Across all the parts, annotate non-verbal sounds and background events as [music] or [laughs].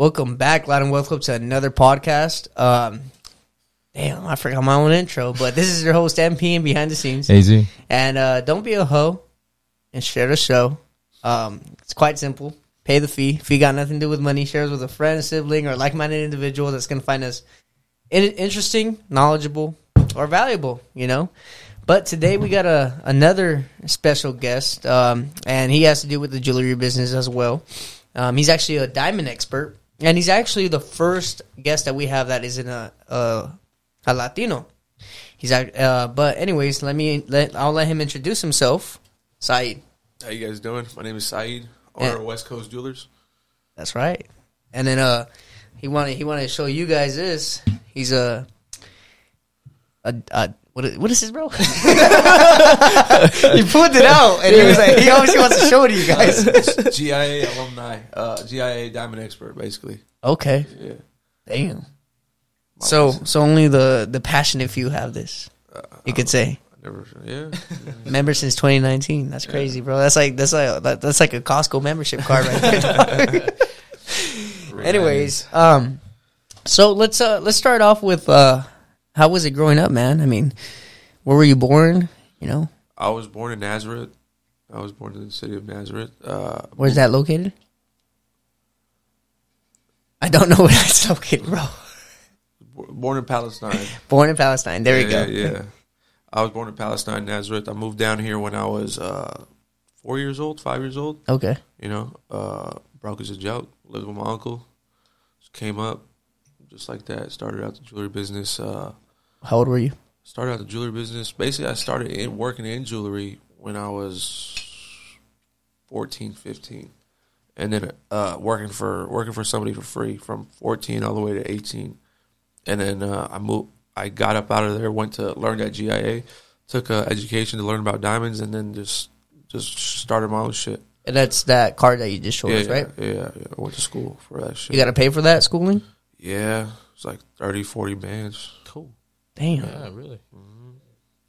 Welcome back, Loud and welcome to another podcast. Um, damn, I forgot my own intro, but this is your host MP and behind the scenes. AZ. And uh, don't be a hoe and share the show. Um, it's quite simple. Pay the fee. If you got nothing to do with money, share it with a friend, sibling, or like-minded individual that's going to find us in- interesting, knowledgeable, or valuable. You know. But today we got a another special guest, um, and he has to do with the jewelry business as well. Um, he's actually a diamond expert, and he's actually the first guest that we have that is in a a, a Latino. He's uh, but anyways, let me let I'll let him introduce himself. Saeed, How you guys doing? My name is Saeed, owner of West Coast Jewelers. that's right. And then uh, he wanted he wanted to show you guys this. He's a a, a what is, what is this, bro? [laughs] [laughs] he pulled it out, and he was like, he obviously wants to show it to you guys. [laughs] It's GIA alumni, uh, GIA diamond expert, basically. Okay, Yeah. damn. My So license. so only the the passionate few have this. You could say. Never, yeah. Member since 2019. That's crazy, bro. That's like that's like that, that's like a Costco membership card right there. Anyways, um, so let's uh let's start off with uh how was it growing up, man? I mean, where were you born? You know, I was born in Nazareth. I was born in the city of Nazareth. Uh, where's that located? I don't know [laughs] where that's located, bro. born in Palestine. [laughs] Born in Palestine. There yeah, we go. Yeah, yeah. I was born in Palestine, Nazareth. I moved down here when I was uh, four years old, five years old. Okay. You know, uh, broke as a joke. Lived with my uncle. Just came up, just like that. Started out the jewelry business. Uh, How old were you? started out the jewelry business. Basically, I started in working in jewelry when I was 14, 15. and then uh, working for working for somebody for free from fourteen all the way to eighteen, and then uh, I moved. I got up out of there, went to learn at GIA, took uh, education to learn about diamonds, and then just just started my own shit. And that's that card that you just showed yeah, us, right? Yeah, yeah, yeah. I went to school for that shit. You got to pay for that schooling. yeah, it's like 30, 40 bands. Damn. Yeah, really.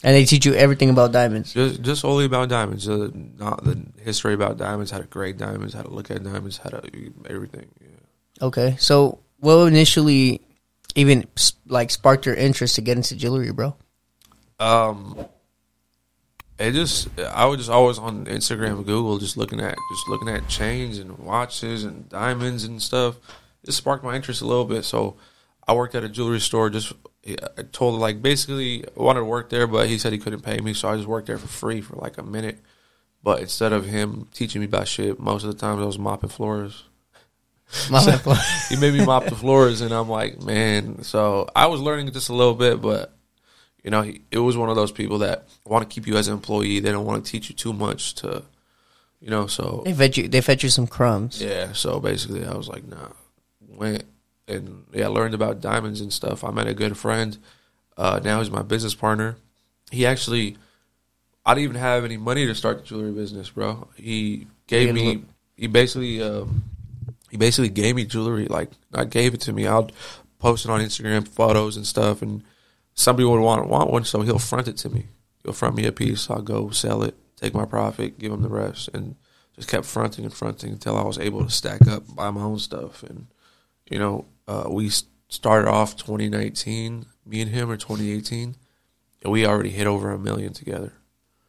And they teach you everything about diamonds. Just just only about diamonds, uh, not the history about diamonds, how to grade diamonds, how to look at diamonds, how to everything. Yeah. Okay. So, what initially even like sparked your interest to get into jewelry, bro? Um, it just I was just always on Instagram and Google, just looking at just looking at chains and watches and diamonds and stuff. It sparked my interest a little bit. So I worked at a jewelry store. Just I told like basically I wanted to work there, but he said he couldn't pay me, so I just worked there for free for like a minute. But instead of him teaching me about shit, most of the times I was mopping floors. [laughs] My bad. [laughs] he made me mop the floors, and I'm like, man. So I was learning just a little bit, but you know, he, it was one of those people that want to keep you as an employee. They don't want to teach you too much to, you know. So they fed you. They fed you some crumbs. yeah. So basically, I was like, nah. Went and yeah, learned about diamonds and stuff. I met a good friend. Uh, now he's my business partner. He actually, I didn't even have any money to start the jewelry business, bro. He gave You me. He basically, um, he basically gave me jewelry. Like I gave it to me. I'll post it on Instagram, photos and stuff, and somebody would want want one, so he'll front it to me. He'll front me a piece. I'll go sell it, take my profit, give him the rest, and just kept fronting and fronting until I was able to stack up, buy my own stuff, and you know, uh, we started off 2019, me and him, or 2018, and we already hit over a million together.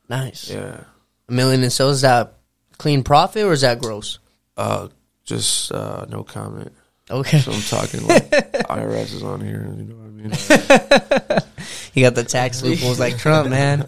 Nice. Yeah, A million in sales. Is that clean profit or is that gross? uh, just uh, no comment. Okay. So I'm talking like [laughs] IRS is on here. You know what I mean? [laughs] You got the tax [laughs] loopholes like Trump, man.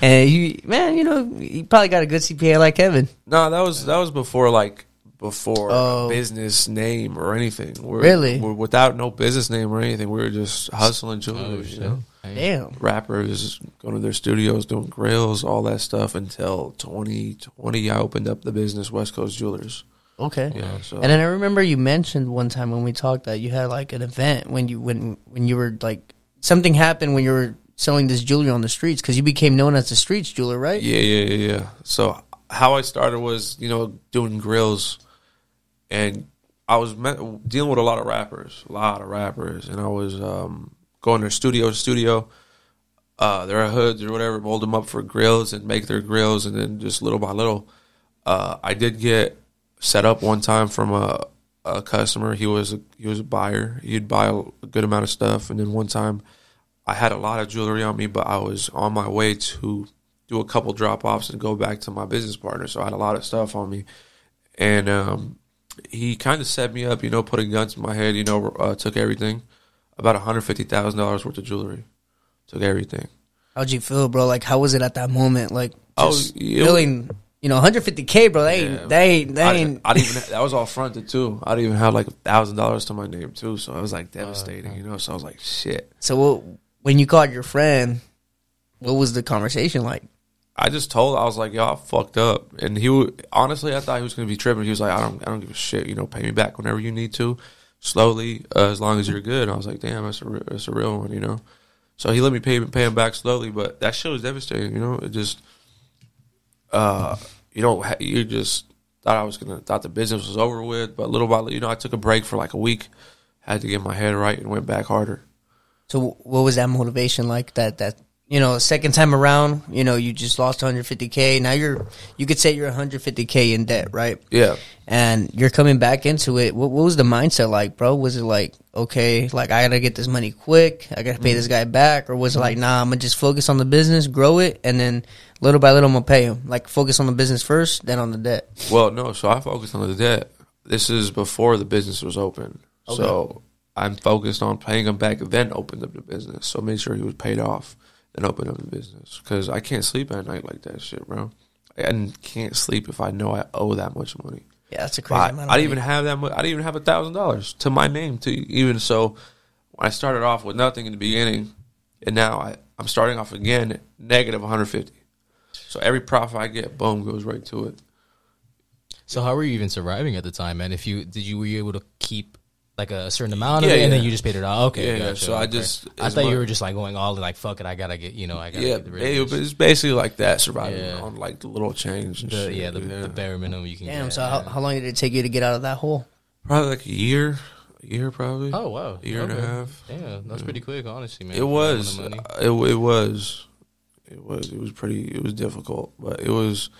and you, man, you know, you probably got a good CPA like Kevin. No, that was that was before like before Oh. a business name or anything. We're, Really? We're without no business name or anything. We were just hustling oh, jewelry. Oh, you know, Damn. rappers going to their studios doing grills, all that stuff. Until 2020, I opened up the business West Coast Jewelers. Okay. Yeah, so And then I remember you mentioned one time when we talked that you had like an event when you when when you were like something happened when you were selling this jewelry on the streets because you became known as the streets jeweler, right? Yeah, yeah, yeah, yeah. So how I started was, you know, doing grills, and I was met, dealing with a lot of rappers, a lot of rappers, and I was um, going to studio to studio. Uh, their hoods or whatever, mold them up for grills and make their grills, and then just little by little, uh, I did get set up one time from a a customer. He was a he was a buyer. He'd buy a, good amount of stuff, and then one time, I had a lot of jewelry on me, but I was on my way to do a couple drop offs and go back to my business partner. So I had a lot of stuff on me, and um, he kind of set me up. You know, put a gun to my head. You know, uh, took everything, about one hundred fifty thousand dollars worth of jewelry, took everything. How'd you feel, bro? Like, how was it at that moment? Like, Oh, just was- feeling, you know, 150k, bro. They ain't, Yeah. they ain't, they I, ain't. I didn't even that was all fronted too. I didn't even have like a thousand dollars to my name too, so I was like devastating, you know. So I was like, shit. so, what, when you called your friend, what was the conversation like? I just told I was like, I fucked up, and he honestly, I thought he was gonna be tripping. He was like, I don't, I don't give a shit, you know, pay me back whenever you need to, slowly, uh, as long as you're good. And I was like, damn, that's a, re- that's a real one, you know. So he let me pay pay him back slowly, but that shit was devastating, you know. It just, uh, you know, you just thought I was gonna thought the business was over with, but little by little, you know, I took a break for like a week, had to get my head right, and went back harder. So, what was that motivation like? That that you know, second time around, you know, you just lost 150k. Now you're, you could say you're 150k in debt, right? Yeah, and you're coming back into it. What, what was the mindset like, bro? Was it like, okay, like I gotta get this money quick, I gotta pay mm-hmm. this guy back, or was it like, mm-hmm. nah, I'm gonna just focus on the business, grow it, and then little by little I'm gonna pay him. Like focus on the business first, then on the debt. Well, no. So I focused on the debt. This is before the business was open. okay. So I'm focused on paying him back, then opened up the business. So make sure he was paid off, then open up the business. Because I can't sleep at night like that shit, bro. I can't sleep if I know I owe that much money. Yeah, that's a crazy I, I amount. Of didn't even have that much. I didn't even have a thousand dollars to my name. To even so, when I started off with nothing in the beginning, and now I, I'm starting off again negative 150. So every profit I get, boom, goes right to it. So how were you even surviving at the time, man? If you did, you were you able to keep like a certain amount Yeah, of it, and then you just paid it off. Okay, Yeah, yeah. gotcha, So I just- I as thought you were just like going all in, like fuck it, I gotta get you know, I gotta Yeah, get rid it, of it's basically like that surviving Yeah. on like the little change. And The, shit, yeah, the, the bare minimum you can Damn. get. So how, how long did it take you to get out of that hole? probably like a year, a year probably. oh wow, a year and a half. Yeah, that's pretty quick, honestly, man. It for that amount was, money. uh, it, it was, it was, it was pretty, it was difficult, but it was,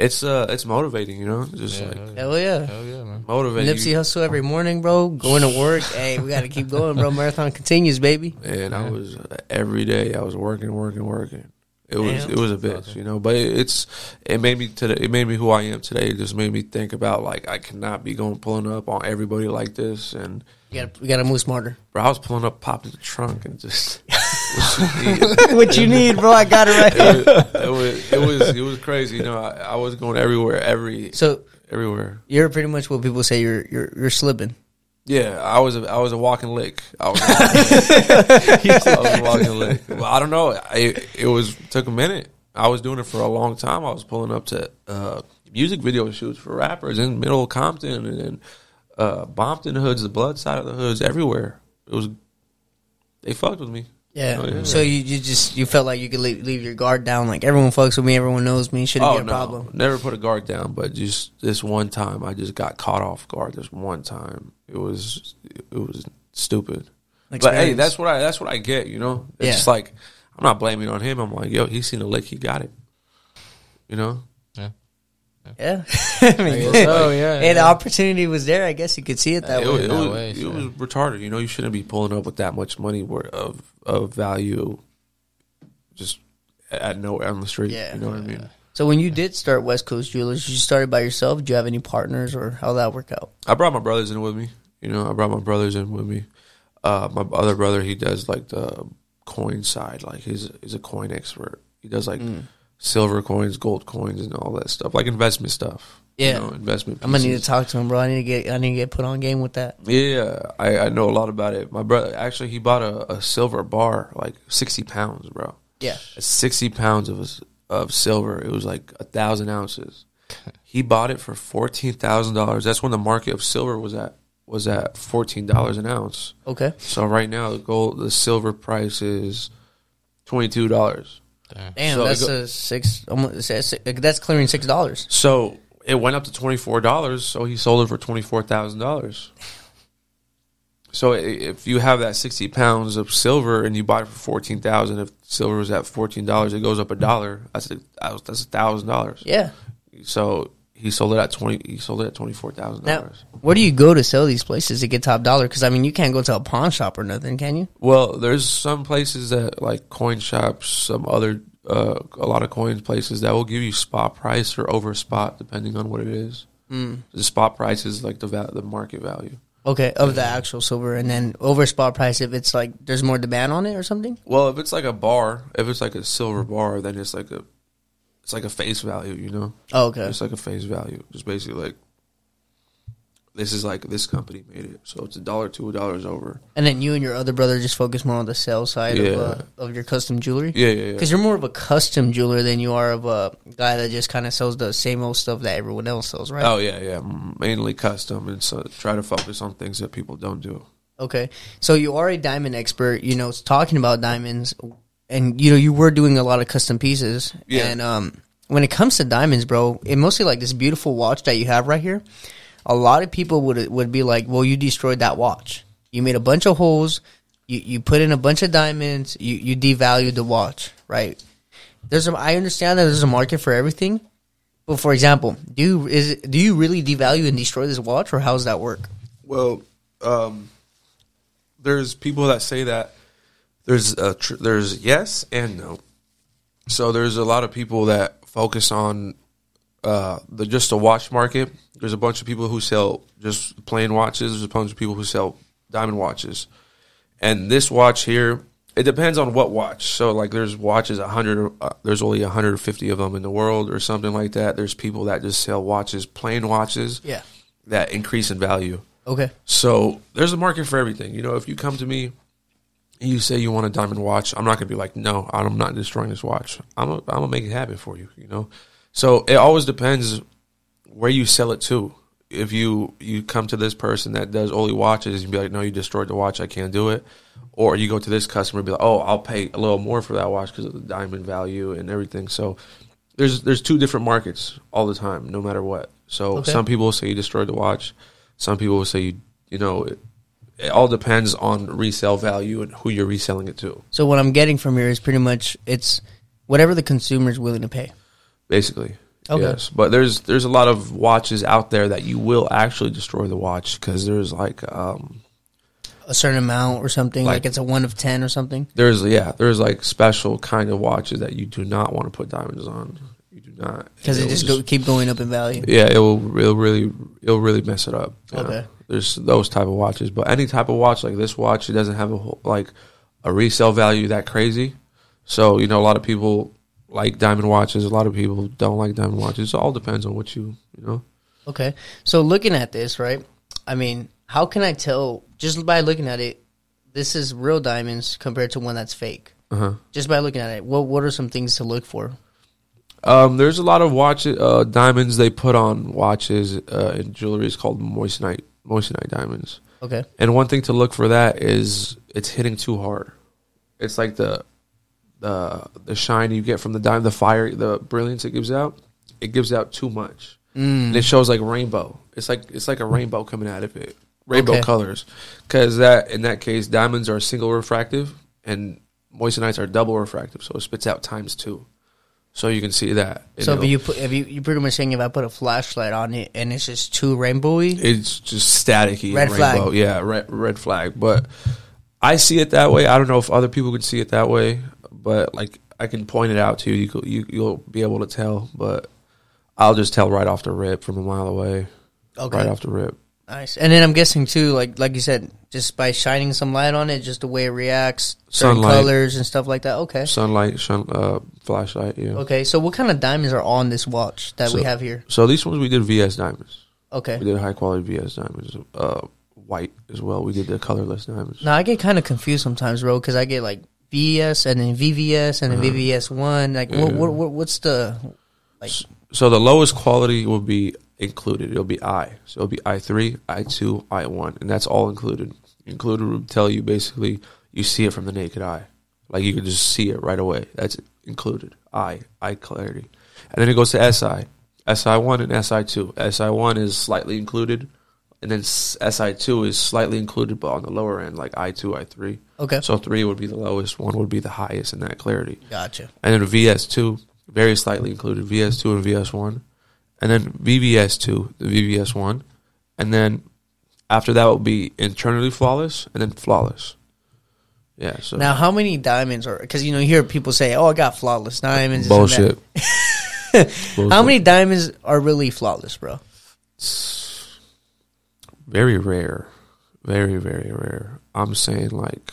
it's uh, it's motivating, you know, just Yeah, like hell yeah. Hell yeah. Man. motivating. Nipsey Hussle every morning, bro. Going to work. [laughs] hey, we gotta keep going, bro. Marathon continues, baby. and I was uh, every day I was working, working, working. It was Damn. it was a bitch, you know, but it, it's it made me today. It made me who I am today. It just made me think about like I cannot be going pulling up on everybody like this and. We gotta, we gotta move smarter. Bro, I was pulling up, popping the trunk, and just [laughs] what you need. what you need, bro? I got it right it, here. was, it was it was it was crazy. You know, I, I was going everywhere, every So everywhere. you're pretty much what people say. You're you're you're slipping. Yeah, I was a, I was a walking lick. I was, [laughs] I was a walking lick. Well, I don't know. I, it was took a minute. I was doing it for a long time. I was pulling up to uh, music video shoots for rappers in Middle Compton and then uh, Bompton hoods, the Blood side of the hoods, everywhere. It was they fucked with me. Yeah. Oh, yeah. So you, you just you felt like you could leave, leave your guard down. Like everyone fucks with me. Everyone knows me. Shouldn't Oh be a no, problem. never put a guard down. But just this one time, I just got caught off guard. This one time, it was it was stupid. But hey, that's what I that's what I get. You know, it's Yeah. just like I'm not blaming on him. I'm like, yo, he seen a lick, he got it. You know, yeah. [laughs] I mean, guess so, yeah, and the yeah. opportunity was there. I guess you could see it that it, way. was, it, that was, way, it so. was retarded. You know, you shouldn't be pulling up with that much money worth of of value, just at no on the street. Yeah. you know what I mean. So when you did start West Coast Jewelers, you started by yourself. Did you have any partners, or how that work out? I brought my brothers in with me. You know, I brought my brothers in with me. Uh, my other brother, he does like the coin side. Like he's he's a coin expert. He does like Mm. Silver coins, gold coins, and all that stuff, like investment stuff. Yeah. you know, investment. I'm gonna need to talk to him, bro. I need to get I need to get put on game with that. Yeah, I, I know a lot about it. My brother actually he bought a, a silver bar, like sixty pounds, bro. Yeah. sixty pounds of of silver. It was like a thousand ounces. [laughs] He bought it for fourteen thousand dollars. That's when the market of silver was at was at fourteen dollars an ounce. Okay. So right now the gold, the silver price is twenty two dollars. Damn. So that's go- a six. Almost, that's that's clearing six dollars. So it went up to twenty four dollars. So he sold it for twenty four thousand dollars. So if you have that sixty pounds of silver and you buy it for fourteen thousand, if silver was at fourteen dollars, it goes up a dollar. That's a, that's a thousand dollars. Yeah. So he sold it at twenty. He sold it at twenty four thousand dollars. where do you go to sell these places to get top dollar? Because I mean, you can't go to a pawn shop or nothing, can you? Well, there's some places that like coin shops, some other uh, a lot of coin places that will give you spot price or over spot depending on what it is. Mm. The spot price is like the the market value. Okay, of the actual silver, and then over spot price if it's like there's more demand on it or something. Well, if it's like a bar, if it's like a silver bar, then it's like a it's like a face value, you know. Oh, okay. It's like a face value. Just basically like this is like this company made it, so it's a dollar, two dollars over. And then you and your other brother just focus more on the sales side Yeah. of, uh, of your custom jewelry. Yeah, yeah, yeah. Because you're more of a custom jeweler than you are of a guy that just kind of sells the same old stuff that everyone else sells, right? Oh yeah, yeah. Mainly custom, and so try to focus on things that people don't do. Okay, so you are a diamond expert. You know, talking about diamonds, and you know you were doing a lot of custom pieces. Yeah. And um, when it comes to diamonds, bro, it mostly like this beautiful watch that you have right here. A lot of people would would be like, "Well, you destroyed that watch. You made a bunch of holes. You you put in a bunch of diamonds. You you devalued the watch, right?" There's a, I understand that there's a market for everything, but for example, do you, is do you really devalue and destroy this watch, or how does that work? Well, um, there's people that say that there's a tr- there's yes and no. So there's a lot of people that focus on uh, the just the watch market. There's a bunch of people who sell just plain watches. There's a bunch of people who sell diamond watches. And this watch here, it depends on what watch. So like there's watches 100 uh, there's only 150 of them in the world or something like that. There's people that just sell watches, plain watches Yeah. that increase in value. Okay. So there's a market for everything. You know, if you come to me you say you want a diamond watch, I'm not gonna be like, no, I'm not destroying this watch. I'm gonna, I'm gonna make it happen for you. You know, so it always depends where you sell it to. If you you come to this person that does only watches, and be like, no, you destroyed the watch, I can't do it. Or you go to this customer and be like, oh, I'll pay a little more for that watch because of the diamond value and everything. So there's there's two different markets all the time, no matter what. So Okay. some people will say you destroyed the watch. Some people will say you you know it, all depends on resale value and who you're reselling it to. So what I'm getting from here is pretty much it's whatever the consumer is willing to pay. Basically, Okay. yes. But there's there's a lot of watches out there that you will actually destroy the watch because there's like um A certain amount or something, like, Like- it's a one of ten or something. there's yeah there's like special kind of watches that you do not want to put diamonds on. You do not Because it just go, keep going up in value. Yeah, it will. It'll really. It'll really mess it up. you know. There's those type of watches, but any type of watch like this watch, it doesn't have a whole, like a resale value that crazy. So you know, a lot of people like diamond watches. A lot of people don't like diamond watches. It all depends on what you you know. Okay. So looking at this, right? I mean, how can I tell just by looking at it, this is real diamonds compared to one that's fake? Uh huh. Just by looking at it, what what are some things to look for? Um, there's a lot of watches, uh, diamonds they put on watches uh, and jewelry is called moissanite moissanite diamonds. Okay. And one thing to look for that is it's hitting too hard. It's like the the the shine you get from the diamond, the fire, the brilliance it gives out. It gives out too much, mm. and it shows like rainbow. It's like it's like a rainbow coming out of it, rainbow Okay. colors. Because that in that case, diamonds are single refractive, and moissanites are double refractive, so it spits out times two. So you can see that. So if you put if you you pretty much saying if I put a flashlight on it and it's just too rainbowy, it's just staticky Red and flag. rainbow. Yeah, red red flag. But I see it that way. I don't know if other people could see it that way, but like I can point it out to you. You you you'll be able to tell, but I'll just tell right off the rip from a mile away. okay, Right off the rip. Nice. And then I'm guessing too, like like you said, just by shining some light on it, just the way it reacts, certain Sunlight. colors and stuff like that. Okay. Sunlight, shun, uh, flashlight. Yeah. Okay. So what kind of diamonds are on this watch that we have here? So these ones we did VS diamonds. Okay. We did high quality VS diamonds. Uh, white as well. We did the colorless diamonds. Now I get kind of confused sometimes, bro, because I get like VS and then VVS and then Uh-huh. VVS one. Like, Yeah. what, what, what's the like? So the lowest quality will be included. It'll be I. So it'll be I three, I two, I one, and that's all included. Included will tell you basically you see it from the naked eye, like you can just see it right away. That's included. I, eye clarity, and then it goes to SI, SI one and SI two. SI one is slightly included, and then SI two is slightly included, but on the lower end, like I two, I three. Okay, So three would be the lowest, one would be the highest in that clarity. gotcha. And then VS2, very slightly included VS2 and VS1. And then VVS two, the VVS one, and then after that will be internally flawless, and then flawless. Yeah. So Now, how many diamonds are? Because you know, you hear people say, "Oh, I got flawless diamonds." and bullshit. [laughs] How many diamonds are really flawless, bro? Very rare. Very, very rare. I'm saying like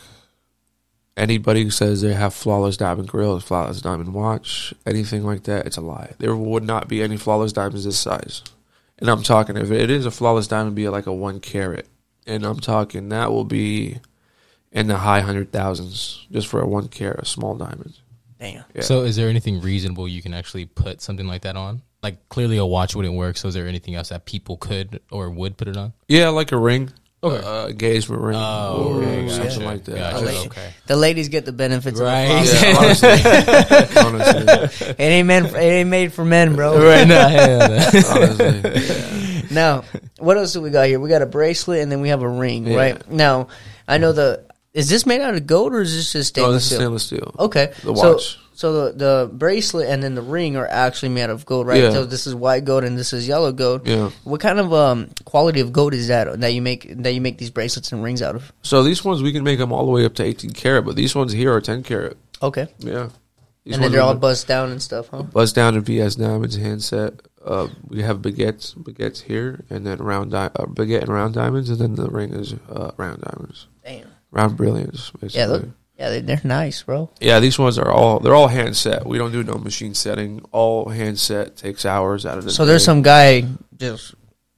anybody who says they have flawless diamond grills, flawless diamond watch, anything like that, it's a lie. There would not be any flawless diamonds this size. And I'm talking if it is a flawless diamond, be like a one carat. And I'm talking that will be in the high hundred thousands just for a one carat, a small diamond. Damn. Yeah. So, is there anything reasonable you can actually put something like that on? Like, clearly a watch wouldn't work. So, is there anything else that people could or would put it on? yeah, like a ring. Okay. Uh, engagement ring. Oh, or okay, something gotcha, like that. gotcha, Like- okay. The ladies get the benefits, Right. Of the Yeah, honestly. [laughs] honestly. it ain't meant. For, it ain't made for men, bro. right now, yeah, yeah. [laughs] honestly. [laughs] Now, what else do we got here? We got a bracelet and then we have a ring, Yeah. right? Now, I know the. Is this made out of gold or is this just No, stainless this is steel? stainless steel. Okay, The watch. so the the bracelet and then the ring are actually made of gold, right? Yeah. So this is white gold and this is yellow gold. Yeah. What kind of um quality of gold is that that you make that you make these bracelets and rings out of? So these ones we can make them all the way up to 18 karat, but these ones here are 10 karat. Okay, Yeah. These and then they're all buzzed down and stuff, huh? buzz down to VS diamonds handset. Uh, we have baguettes, baguettes here, and then round di- uh, baguette and round diamonds, and then the ring is uh, round diamonds, Damn. round brilliants. Basically. Yeah, look, yeah, they, they're nice, bro. Yeah, these ones are all they're all hand set. We don't do no machine setting. All hand set takes hours out of the So there's some guy just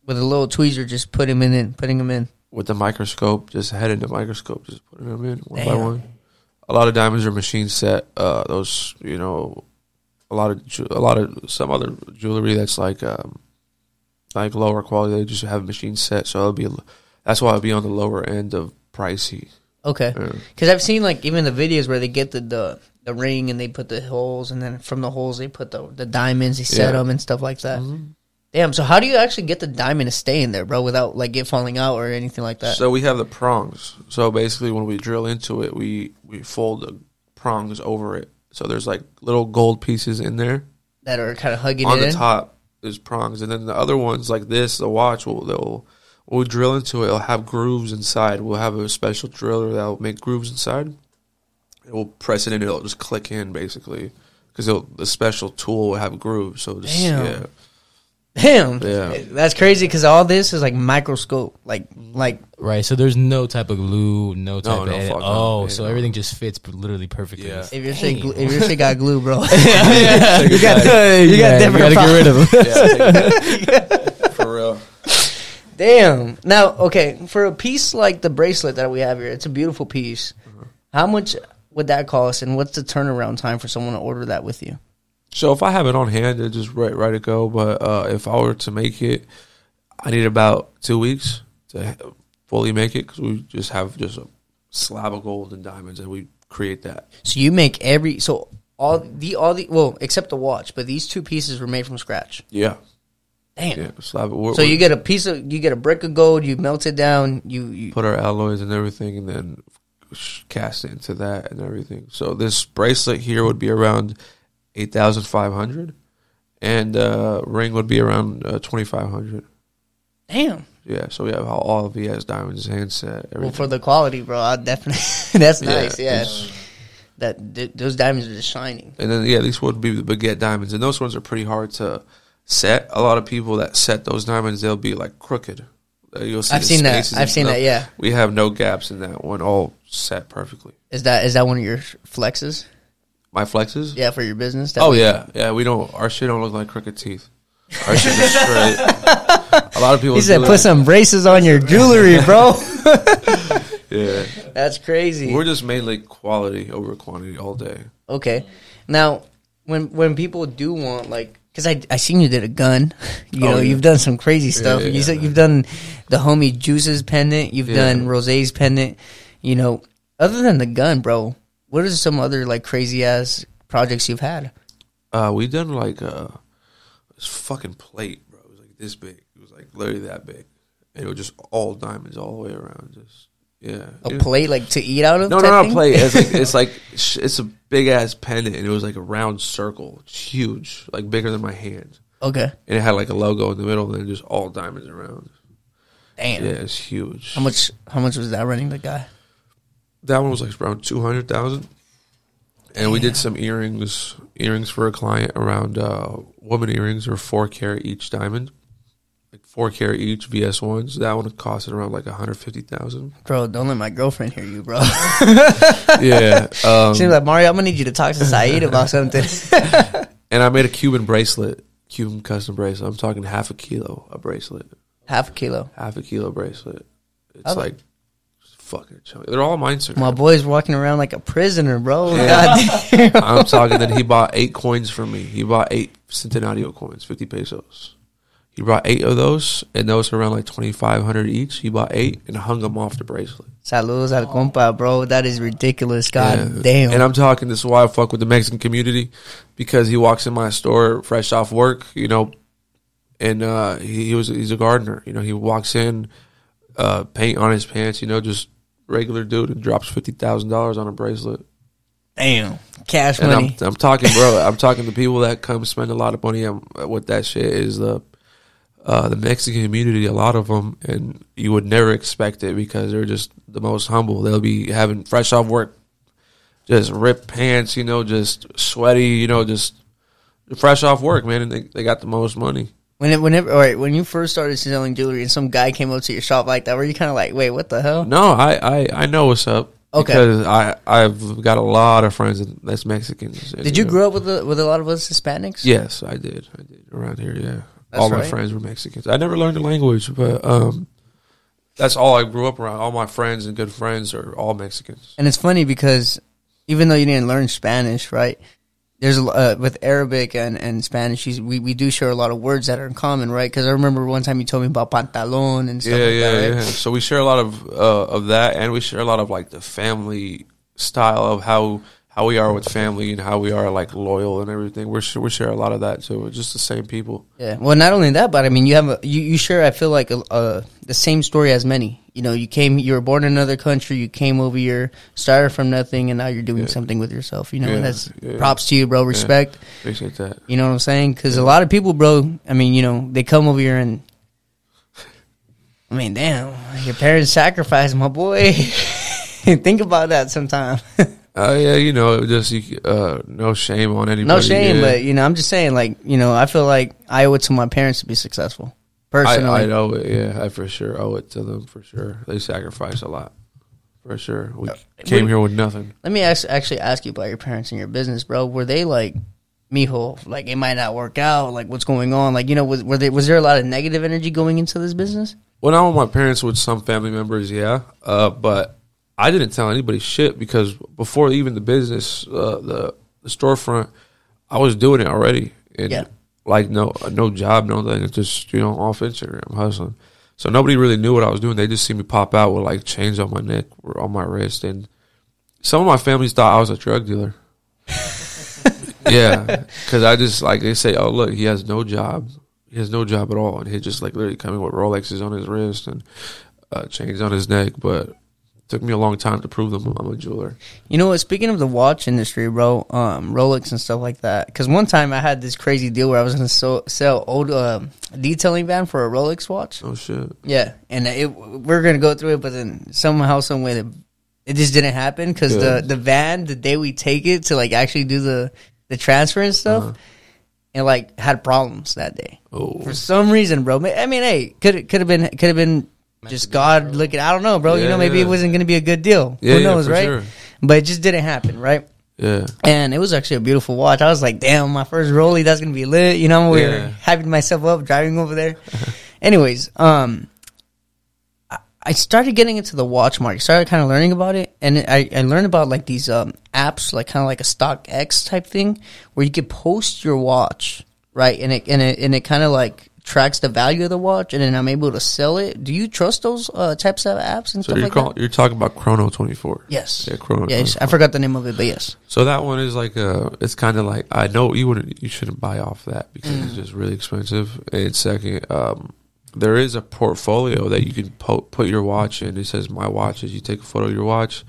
with a little tweezer, just put him in, in putting him in. with the microscope, just head in the microscope, just putting them in one by one. A lot of diamonds are machine set. Uh, those you know, a lot of ju- a lot of some other jewelry that's like um, like lower quality. They just have machine set, so it'll be that's why it'll be on the lower end of pricey. Okay. Because I've seen like even the videos where they get the, the the ring and they put the holes, and then from the holes they put the the diamonds, they set Yeah. them and stuff like that. Mhm. Damn. So how do you actually get the diamond to stay in there, bro, without like it falling out or anything like that? So we have the prongs. So basically, when we drill into it, we we fold the prongs over it. So there's like little gold pieces in there. that are kind of hugging on it the in. top There's prongs, and then the other ones like this, the watch will they'll when we drill into it, it'll have grooves inside. We'll have a special driller that'll make grooves inside. And we'll press it in, it'll just click in basically because the special tool will have grooves. So just, Damn. yeah, Damn. Yeah. That's crazy because all this is like microscope, like like Right. So there's no type of glue, no type No, of no, edit. fuck no. Oh, Yeah, so no. everything just fits literally perfectly. Yeah. if your shit Dang, glu- if your shit got glue, bro. [laughs] [laughs] yeah, You got- you got different gotta get rid of them. [laughs] yeah for real. Damn. Now, okay, for a piece like the bracelet that we have here, it's a beautiful piece. How much would that cost, and what's the turnaround time for someone to order that with you? So if I have it on hand, it's just right, right to go. But uh, if I were to make it, I need about two weeks to fully make it because we just have just a slab of gold and diamonds, and we create that. So you make every so all the all the well except the watch, but these two pieces were made from scratch. Yeah, Damn. yeah. Slab. We're, So we you get a piece of you get a brick of gold, you melt it down, you, you put our alloys and everything, and then cast it into that and everything. So this bracelet here would be around eight thousand five hundred, and uh, ring would be around uh, twenty five hundred. damn. Yeah, so we have all, all of VS diamonds, handset, everything. Well, for the quality, bro, I definitely [laughs] that's Yeah, nice. Yeah, that th- those diamonds are just shining. And then yeah, these would be the baguette diamonds, and those ones are pretty hard to set. A lot of people that set those diamonds, they'll be like crooked. Uh, You'll see I've seen that. I've seen stuff. that. Yeah, We have no gaps in that one, all set perfectly. is that is that one of your flexes? My flexes. Yeah, for your business. Oh yeah, yeah. We don't. Our shit don't look like crooked teeth. Our shit is straight. [laughs] A lot of people. He said, "Put it. some braces on your jewelry, bro." [laughs] [laughs] Yeah, That's crazy. we're just mainly quality over quantity all day. Okay. Now, when when people do want like, because I I seen you did a gun, [laughs] you Oh, know, yeah. you've done some crazy stuff. yeah, you yeah. said you've done the homie Juice's pendant. You've done Rosé's pendant. You know, other than the gun, bro, what are some other like crazy ass projects you've had? Uh, we done like uh, this fucking plate, bro. It was like this big. It was like literally that big, and it was just all diamonds all the way around. Just yeah, A plate like to eat out of? No, no, thing? plate. It's like it's [laughs] like it's a big ass pendant, and it was like a round circle, it's huge, like bigger than my hand. Okay. and it had like a logo in the middle, and then just all diamonds around. Damn. Yeah, it's huge. How much? How much was that running the guy? That one was like around two hundred thousand. And we did some earrings, earrings for a client around uh, woman earrings are four carat each diamond, like four carat each VS ones. That one costed around like one hundred fifty thousand. Bro, don't let my girlfriend hear you, bro. [laughs] yeah, [laughs] um, She's like, Mario, I'm gonna need you to talk to Saeed about [laughs] something. and I made a Cuban bracelet, Cuban custom bracelet. I'm talking half a kilo a bracelet, Half a kilo. half a kilo bracelet. It's I- like fucking chunky. They're all mine, sir. My boy's walking around like a prisoner, bro. Yeah. I'm talking that he bought eight coins from me. He bought eight Centenario coins, 50 pesos. He brought eight of those, and those are around like 2,500 each. He bought eight and hung them off the bracelet. Saludos al compa, bro. That is ridiculous. God Yeah. damn. And I'm talking, this is why I fuck with the Mexican community because he walks in my store fresh off work, you know, and uh, he, he was he's a gardener. You know, he walks in, uh, paint on his pants, you know, just regular dude, and drops $50,000 on a bracelet. damn. Cash And money. I'm, I'm talking, bro. [laughs] I'm talking to people that come spend a lot of money on what that shit is the uh, the Mexican community. A lot of them, and you would never expect it because they're just the most humble. They'll be having fresh off work, just ripped pants, you know, just sweaty, you know, just fresh off work, man. And they, they got the most money. when it, whenever, all right, when you first started selling jewelry and some guy came up to your shop like that, were you kind of like, wait, what the hell? No, I I, I know what's up. Okay. Because I I've got a lot of friends that's Mexicans. Did you know- grow up with a, with a lot of us Hispanics? Yes, I did. I did around here. Yeah, That's all my friends were Mexicans. I never learned the language, but um, that's all I grew up around. All my friends and good friends are all Mexicans. And it's funny because even though you didn't learn Spanish, right? There's uh, with Arabic and, and Spanish, we, we do share a lot of words that are in common, right? Because I remember one time you told me about pantalon and stuff Yeah, like yeah, that, right? yeah. So we share a lot of uh, of that, and we share a lot of like the family style of how how we are with family and how we are like loyal and everything. We're we share a lot of that too. We're just the same people. Yeah. Well, not only that, but I mean, you have a, you, you share. I feel like a, a, the same story as many. You know, you came, you were born in another country, you came over here, started from nothing, and now you're doing Yeah. something with yourself. You know, Yeah, that's yeah. props to you, bro. Respect. Appreciate that. You know what I'm saying? Because a lot of people, bro. I mean, you know, they come over here and. I mean, damn, your parents sacrificed my boy. [laughs] Think about that sometime. [laughs] Uh, yeah, you know, just uh, no shame on anybody. no shame, yeah. but you know, I'm just saying, like, you know, I feel like I owe it to my parents to be successful. Personally, I owe it. Yeah, I for sure owe it to them. For sure, they sacrificed a lot. For sure, we came here with nothing. Let me ask, actually ask you about your parents and your business, bro. Were they like, mijo, like it might not work out? Like what's going on? Like you know, was were they was there a lot of negative energy going into this business? Well, not with my parents with some family members, yeah, uh, but I didn't tell anybody shit because before even the business, uh, the the storefront, I was doing it already, and Yeah. like no no job, no thing. It's just you know off Instagram hustling. So nobody really knew what I was doing. They just see me pop out with like chains on my neck or on my wrist, and some of my families thought I was a drug dealer. [laughs] yeah, because I just like they say, oh look, he has no job. He has no job at all, and he just like literally coming with Rolexes on his wrist and uh, chains on his neck. But took me a long time to prove them I'm a jeweler. You know what? Speaking of the watch industry, bro, um, Rolex and stuff like that. Because one time I had this crazy deal where I was going to so, sell old uh, detailing van for a Rolex watch. Oh shit! Yeah, and it, we're going to go through it, but then somehow, some way, the, it just didn't happen because the the van, the day we take it to like actually do the the transfer and stuff, Uh-huh. it like had problems that day Oh, for some reason, bro. I mean, hey, could could have been could have been just God looking. I don't know, bro. you know, maybe it wasn't going to be a good deal. yeah, Who yeah, knows, right? sure. But it just didn't happen, right? Yeah, And it was actually a beautiful watch. I was like, damn, my first Rolly, that's gonna be lit. You know, we were Yeah. hyping myself up driving over there. [laughs] Anyways, um, I- I started getting into the watch market. Started kind of learning about it, and I, I learned about like these um apps, like kind of like a Stock X type thing, where you could post your watch, right? And it and it and it kind of like tracks the value of the watch, and then I'm able to sell it. Do you trust those uh, types of apps and so stuff you're like call, that? you're talking about Chrono 24. Yes. Yeah, Chrono. Yes, 24. I forgot the name of it, but yes. So that one is like a. It's kind of like I know you wouldn't. You shouldn't buy off that because Mm. it's just really expensive. And second, um, there is a portfolio that you can po- put your watch in. It says my watches. You take a photo of your watch,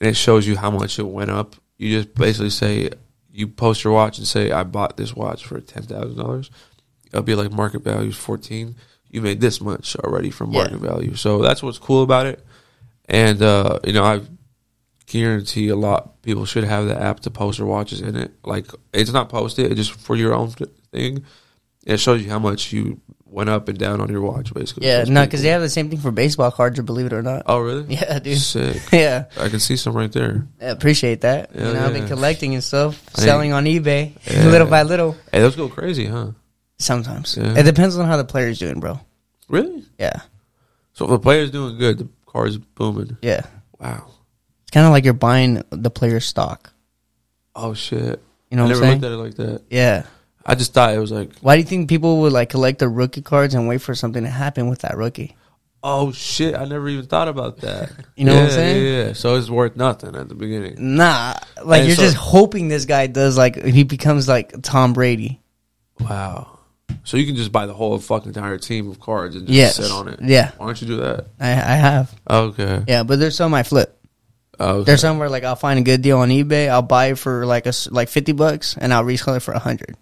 and it shows you how much it went up. You just basically say you post your watch and say I bought this watch for ten thousand dollars, it'll be like market value is 14. You made this much already from Yeah. market value. So that's what's cool about it. And uh, you know, I guarantee a lot people should have the app to post their watches in it. Like it's not posted, it's just for your own thing. It shows you how much you went up and down on your watch, basically. Yeah, That's no, because cool. they have the same thing for baseball cards, believe it or not. Oh, really? [laughs] Yeah, dude. Sick. [laughs] Yeah, I can see some right there. I appreciate that. Yeah, you know, I've been collecting and stuff, I selling on eBay, [laughs] Yeah. little by little. Hey, those go crazy, huh? Sometimes Yeah. it depends on how the player's doing, bro. Really? Yeah, So if the player's doing good, the car's booming. yeah. Wow. It's kind of like you're buying the player's stock. Oh shit. You know I what I'm never saying? looked at it like that. Yeah. I just thought it was like, Why do you think people would like collect the rookie cards and wait for something to happen with that rookie? oh shit, I never even thought about that. [laughs] You know yeah, what I'm saying? Yeah, yeah. So it's worth nothing at the beginning. Nah, like And you're so- just hoping this guy does like he becomes like Tom Brady. Wow. So you can just buy the whole fucking entire team of cards and just Yes. sit on it. Yeah, Why don't you do that? I, I have. Okay. Yeah, but there's some I flip. okay. There's some where like I'll find a good deal on eBay. I'll buy it for like a s- like fifty bucks, and I'll resell it for a hundred.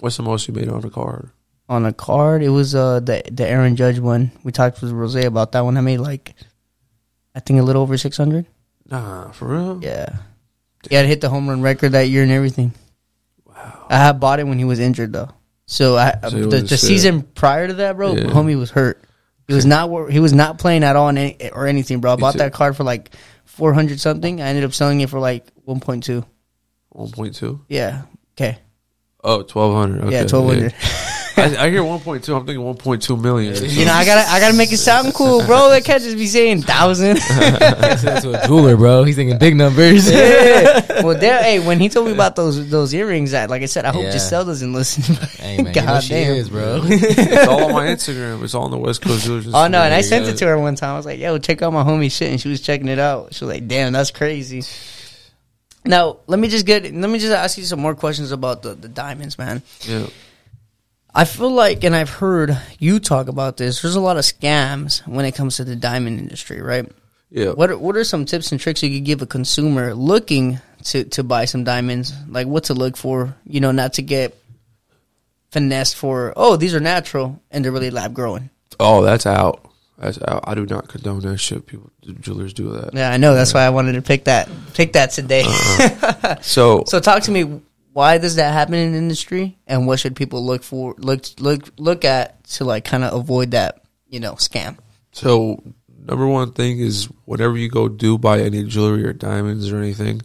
What's the most you made on a card? On a card, it was uh the the Aaron Judge one. We talked with Rose about that one. I made like, I think a little over six hundred. Nah, for real? Yeah, yeah, it hit the home run record that year and everything. I had bought it when he was injured though. So I So the, the season prior to that, bro, Yeah. homie was hurt. He was not he was not playing at all any, or anything, bro. I bought that card for like four hundred something. I ended up selling it for like one point two. 1.2? Yeah. Okay. Oh, 1200. Okay. yeah, twelve hundred. [laughs] I, I hear 1.2. I'm thinking 1.2 million. You know, I gotta I gotta make it sound cool, bro. That can't just be saying thousand. [laughs] That's to a jeweler, bro. He's thinking big numbers. yeah. [laughs] Well, there. Hey, when he told me about those those earrings, that like I said, I hope Yeah. Giselle doesn't listen. [laughs] Hey man, you know she Goddamn. is, bro. it's all on my Instagram. It's all on the West Coast Jewelers. Oh no, and I sent go. it to her one time. I was like, "Yo, check out my homie shit," and she was checking it out. She was like, "Damn, that's crazy." Now, let me just get let me just ask you some more questions about the the diamonds, man. Yeah. I feel like, and I've heard you talk about this. There's a lot of scams when it comes to the diamond industry, right? Yeah. What are, what are some tips and tricks you could give a consumer looking to to buy some diamonds? Like what to look for, you know, not to get finessed for. Oh, these are natural and they're really lab growing. Oh, that's out. That's out. I do not condone that shit. People, jewelers do that. Yeah, I know. That's why I wanted to pick that pick that today. Uh-uh. [laughs] So, so talk to me. Why does that happen in industry, and what should people look for look look look at to like kind of avoid that you know scam? so number one thing is whatever you go do buy any jewelry or diamonds or anything,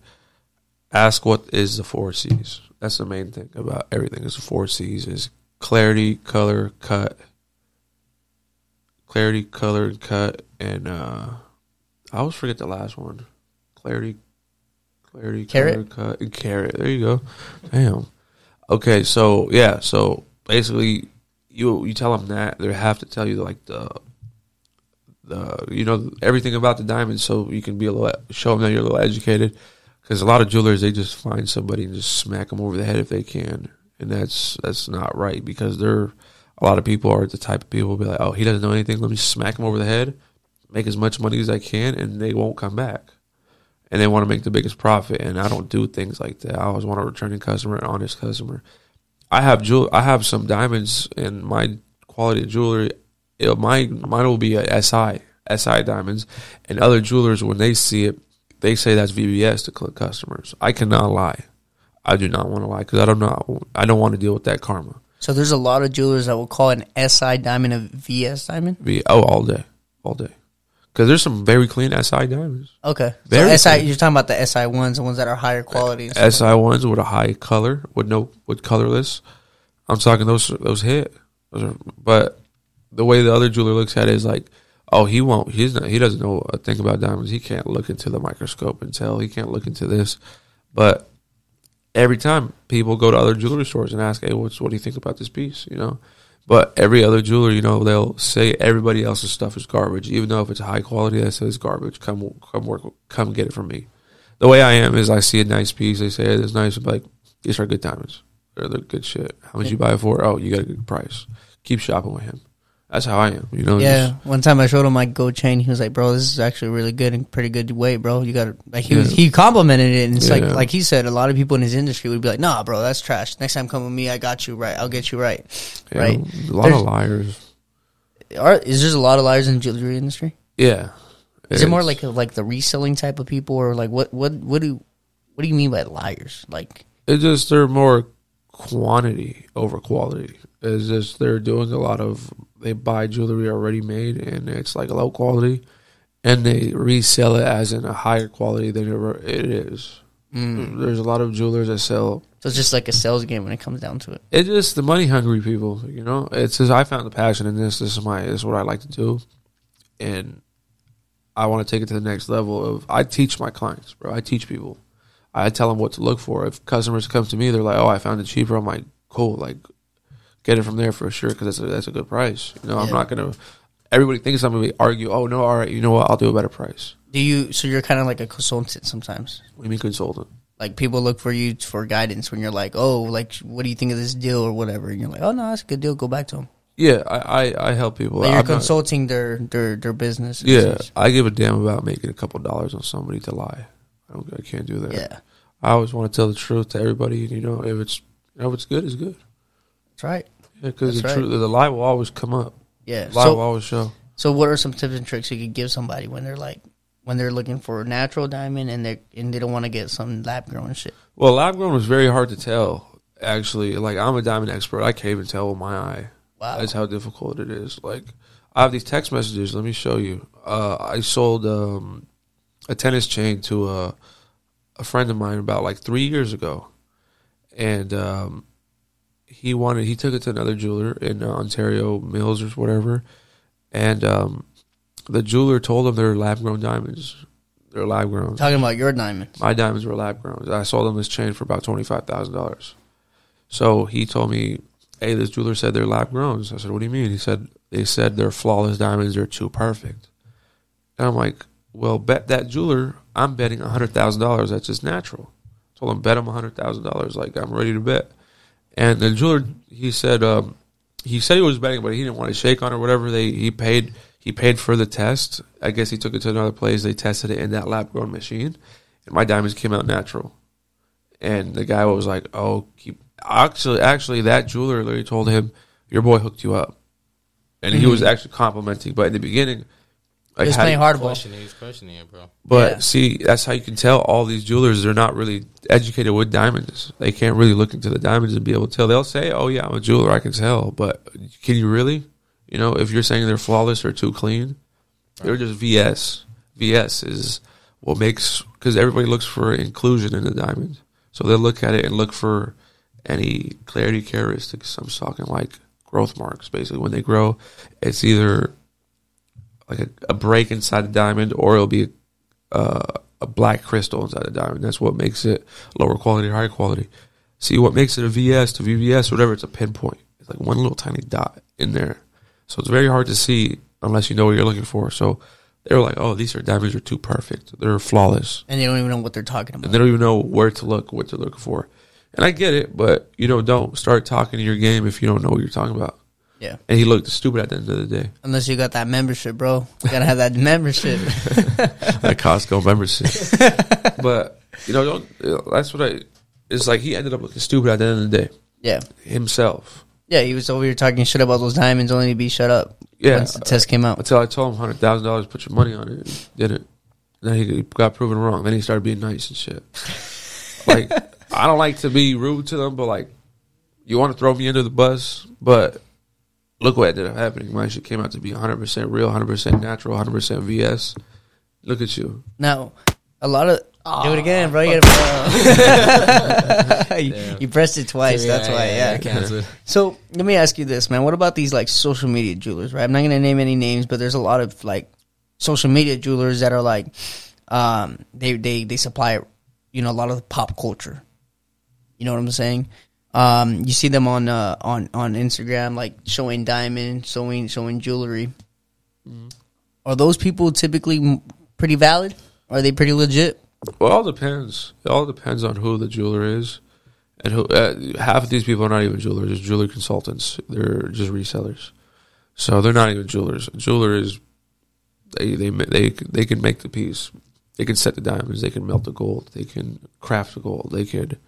ask what is the four C's. That's the main thing about everything. Is the four C's is clarity, color, cut. Clarity, color, and cut, and uh I always forget the last one. Clarity, clarity, color, cut, carat. There you go. Damn. Okay, so yeah, so basically, you you tell them that they have to tell you like the the you know everything about the diamond, so you can be a little show them that you're a little educated. Because a lot of jewelers they just find somebody and just smack them over the head if they can, and that's that's not right because they're a lot of people are the type of people who be like, oh, he doesn't know anything. Let me smack him over the head, make as much money as I can, and they won't come back. And they want to make the biggest profit, and I don't do things like that. I always want a returning customer, an honest customer. I have jewel, I have some diamonds in my quality of jewelry. It, mine, mine will be a SI, SI diamonds, and other jewelers when they see it, they say that's VVS to cl- customers. I cannot lie. I do not want to lie because I don't know. I don't want to deal with that karma. So there's a lot of jewelers that will call an SI diamond a VS diamond. V oh all day, all day. Because there's some very clean SI diamonds. Okay, Very so SI cool. you're talking about the SI ones, the ones that are higher quality. SI ones with a high color, with no with colorless. I'm talking those those hit. Those are, but the way the other jeweler looks at it is like, oh, he won't. He's not. He doesn't know uh, a thing about diamonds. He can't look into the microscope and tell. He can't look into this. But every time people go to other jewelry stores and ask, hey, what's what do you think about this piece? You know. But every other jeweler, you know, they'll say everybody else's stuff is garbage, even though if it's high quality, they say it's garbage. Come, come work, come get it from me the way I am is I see a nice piece, they say hey, it's nice, I'm like, these are good diamonds. They're, they're good shit. How much you buy it for? Oh, you got a good price. Keep shopping with him. That's how I am. You know. Yeah. just- One time I showed him my gold chain. He was like, "Bro, this is actually really good and pretty good weight, bro. You got to like." He was he complimented it, and it's like Yeah. like he said, a lot of people in his industry would be like, "Nah, bro, that's trash. Next time come with me, I got you right. I'll get you right." yeah, Right. A lot There's- of liars. Are, is there a lot of liars in the jewelry industry? Yeah. Is it more like a, like the reselling type of people, or like what what what do what do you mean by liars? Like, It's just they're more quantity over quality. It's just they're doing a lot of they buy jewelry already made and it's like low quality, and they resell it as in a higher quality than it is. mm. There's a lot of jewelers that sell. so it's just like a sales game when it comes down to it. It's just the money hungry people. You know, it's just I found the passion in this. This is my this is what I like to do, and I want to take it to the next level. Of I teach my clients, bro. I teach people. I tell them what to look for. If customers come to me, they're like, "Oh, I found it cheaper." I'm like, "Cool, like get it from there for sure because that's a that's a good price." You know, I'm not gonna. Everybody thinks I'm gonna argue. Oh no, all right, you know what? I'll do a better price. Do you? So you're kind of like a consultant sometimes. What do you mean consultant? Like people look for you for guidance when you're like, oh, like what do you think of this deal or whatever, and you're like, oh no, that's a good deal. Go back to them. Yeah, I I, I help people. Like you're I'm not- consulting their their their business. yeah, I give a damn about making a couple dollars on somebody to lie. I don't. I can't do that. yeah, I always want to tell the truth to everybody. You know, if it's you know, if it's good, it's good. That's right. Yeah, because the right. truth, the lie will always come up. Yeah. Will So always show. so what are some tips and tricks you could give somebody when they're like when they're looking for a natural diamond and they and they don't want to get some lab grown shit. Well, lab grown was very hard to tell. Actually, like I'm a diamond expert. I can't even tell with my eye. Wow. That's how difficult it is. Like I have these text messages. Let me show you. Uh, I sold um, a tennis chain to a a friend of mine about like three years ago, and um, he wanted he took it to another jeweler in uh, Ontario Mills or whatever, and um, the jeweler told him they're lab grown diamonds. They're lab grown. Talking about your diamonds. My diamonds were lab grown. I sold him this chain for about twenty five thousand dollars. So he told me, "Hey, this jeweler said they're lab grown." I said, "What do you mean?" He said, "They said they're flawless diamonds. They're too perfect." And I'm like, "Well, bet that jeweler. I'm betting hundred thousand dollars. That's just natural." told him bet him hundred thousand dollars. Like I'm ready to bet. And the jeweler, he said, um, he said he was betting, but he didn't want to shake on it or whatever. They he paid he paid for the test. I guess he took it to another place. They tested it in that lab grown machine, and my diamonds came out natural. And the guy was like, "Oh, keep." Actually, actually, that jeweler literally told him, "Your boy hooked you up," and he was actually complimenting. But in the beginning, like, Just how playing do- hardball. Questioning, he's questioning it, bro. but Yeah. see, that's how you can tell all these jewelers they're not really educated with diamonds. They can't really look into the diamonds and be able to tell. They'll say, "Oh yeah, I'm a jeweler, I can tell," but can you really? You know, if you're saying they're flawless or too clean, they're just VS. VS is what makes because everybody looks for inclusion in the diamond, so they'll look at it and look for any clarity characteristics. I'm talking like growth marks. Basically, when they grow, it's either like a, a break inside the diamond, or it'll be uh, a black crystal inside the diamond. That's what makes it lower quality or higher quality. See, what makes it a VS to VVS, whatever, it's a pinpoint. It's like one little tiny dot in there. So it's very hard to see unless you know what you're looking for. So they were like, oh, these are diamonds are too perfect. They're flawless. And they don't even know what they're talking about. And they don't even know where to look, what to look for. And I get it, but you know, don't start talking to your game if you don't know what you're talking about. Yeah. And he looked stupid at the end of the day. Unless you got that membership, bro. You gotta have that membership. [laughs] that Costco membership. [laughs] but you know, don't, that's what I. It's like he ended up looking stupid at the end of the day yeah. himself. Yeah, he was over here talking shit about those diamonds only to be shut up Yeah, once the test uh, came out. until I told him hundred thousand dollars, put your money on it, he didn't. Then he got proven wrong. Then he started being nice and shit. [laughs] like I don't like to be rude to them, but like you want to throw me under the bus, but look what ended up happening. My shit came out to be hundred percent real, hundred percent natural, hundred percent VS. Look at you. Now, a lot of do it again, bro. You, gotta, [laughs] [laughs] you, you pressed it twice. that's why. Yeah. canceled. [laughs] So let me ask you this, man. What about these like social media jewelers? Right. I'm not gonna name any names, but there's a lot of like social media jewelers that are like, um, they they they supply, you know, a lot of the pop culture. You know what I'm saying? Um, you see them on uh, on on Instagram, like showing diamonds, showing showing jewelry. Mm-hmm. Are those people typically pretty valid? Are they pretty legit? Well, it all depends. It all depends on who the jeweler is, and who. Uh, half of these people are not even jewelers; they're jewelry consultants. They're just resellers. So they're not even jewelers. A jeweler is they they they they can make the piece. They can set the diamonds. They can melt the gold. They can craft the gold. They could,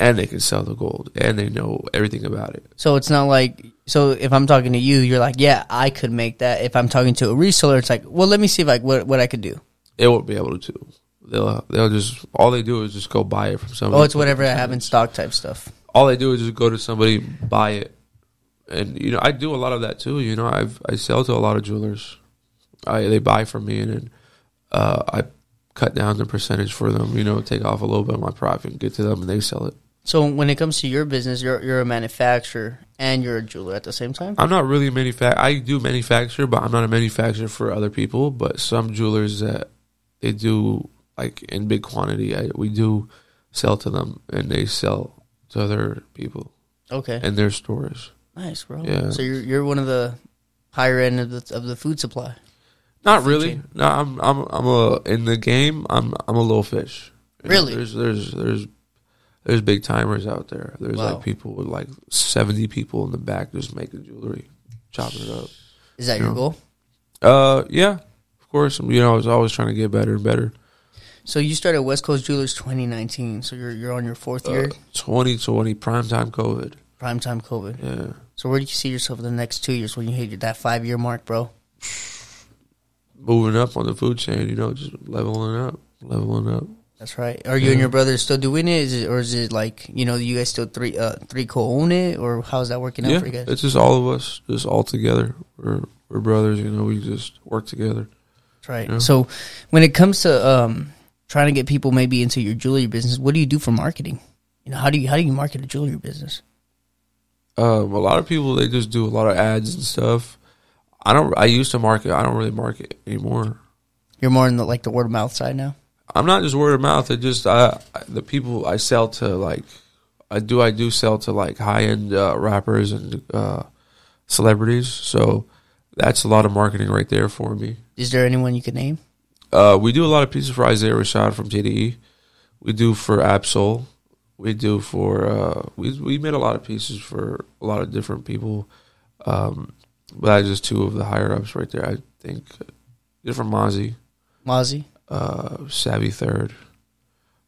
and they can sell the gold. And they know everything about it. So it's not like so if I'm talking to you, you're like, yeah, I could make that. If I'm talking to a reseller, it's like, well, let me see like what what I could do. It won't be able to. They'll they'll just all they do is just go buy it from somebody. Oh, it's whatever I have in stock type stuff. all they do is just go to somebody, buy it, and you know I do a lot of that too. You know I've I sell to a lot of jewelers. I they buy from me and then uh, I cut down the percentage for them. You know, take off a little bit of my profit and get to them and they sell it. So when it comes to your business, you're you're a manufacturer and you're a jeweler at the same time. I'm not really a manufac. I do manufacture, but I'm not a manufacturer for other people. But some jewelers that they do like in big quantity, I, we do sell to them and they sell to other people Okay, And their stores. nice, bro. Yeah. So you're you're one of the higher end of the of the food supply. Not really. chain. No, I'm I'm I'm a in the game. I'm I'm a little fish. You know, Really? There's there's there's there's big timers out there. There's Wow. like people with like seventy people in the back just making jewelry, chopping it up. Is that your Yeah. goal? Uh, yeah, of course. You know, I was always trying to get better and better. So you started West Coast Jewelers 2019. So you're you're on your fourth year. Uh, year, 2020 primetime COVID. primetime COVID. Yeah, So where do you see yourself in the next two years when you hit that five year mark, bro? moving up on the food chain. You know, just leveling up, leveling up. That's right. Are you and your brother still doing it? Is it or is it like you know you guys still three uh three co own it or how's that working out Yeah, for you guys? it's just all of us, just all together. We're we're brothers. You know, we just work together. That's right. Yeah. So when it comes to um trying to get people maybe into your jewelry business, what do you do for marketing? You know, how do you how do you market a jewelry business? Um, a lot of people they just do a lot of ads and stuff. I don't. I used to market. I don't really market anymore. You're more in the like the word of mouth side now. I'm not just word of mouth. I just I, I the people I sell to like I do I do sell to like high end uh, rappers and uh, celebrities. So that's a lot of marketing right there for me. Is there anyone you could name? Uh, we do a lot of pieces for Isaiah Rashad from TDE. We do for Ab-Soul. We do for uh, we we made a lot of pieces for a lot of different people. Um, but that's just two of the higher ups right there. I think different Mozzy, Mozzy. Uh, Savvy Third,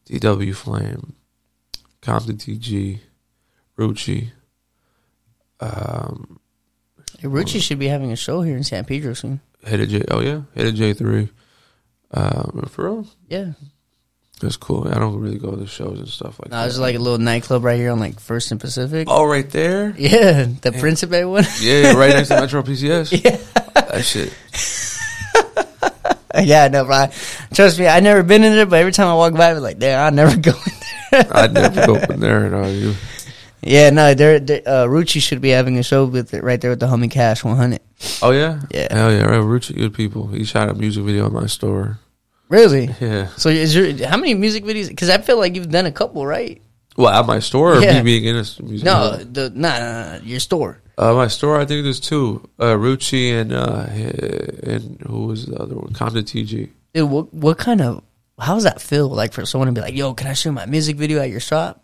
DW Flame, Compton TG, Rucci. Um, Hey, Rucci should be having a show here in San Pedro soon. Head of J. Oh yeah, Head of J three. Um, for real, Yeah. that's cool. I don't really go to shows and stuff like No, that. there's like a little nightclub right here on like First and Pacific. Oh, right there. Yeah, the Principe one. Yeah, right next to [laughs] Metro PCS. Yeah. That shit. [laughs] yeah, no, bro. Trust me, I never been in there, but every time I walk by, I'm like, damn, I'll never [laughs] go in there. I'd never go in there. No, you. yeah, no, they're, they're, uh, Rucci should be having a show with it right there with the Humming Cash 100. Oh yeah. Yeah. Hell yeah. Right, Rucci, good people. He shot a music video in my store. Really? Yeah. So is your how many music videos? Because I feel like you've done a couple, right? Well, at my store or Yeah. me being in a music No, the nah, nah, nah, your store. Uh, my store, I think there's two. Uh, Rucci and uh, and who was the other one? Compton TG. Dude, what what kind of how does that feel like for someone to be like, "Yo, can I shoot my music video at your shop?"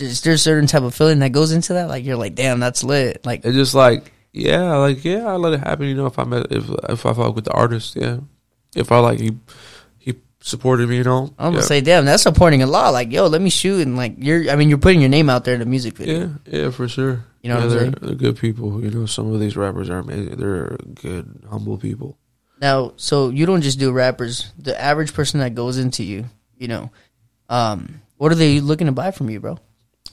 Is there a certain type of feeling that goes into that? Like you're like, "Damn, that's lit." Like, It's just like, yeah, like yeah, I let it happen. You know, if I met, if if I fuck with the artist, yeah. If I like he supported me, you know. I'm gonna yeah. say, "Damn, that's supporting a lot." Like, yo, let me shoot and like you're. I mean, you're putting your name out there in the music video. Yeah, yeah, for sure. You know yeah, what I'm they're, saying? They're good people. You know, some of these rappers are amazing. They're good, humble people. Now, so you don't just do rappers. The average person that goes into you, you know, um, what are they looking to buy from you, bro?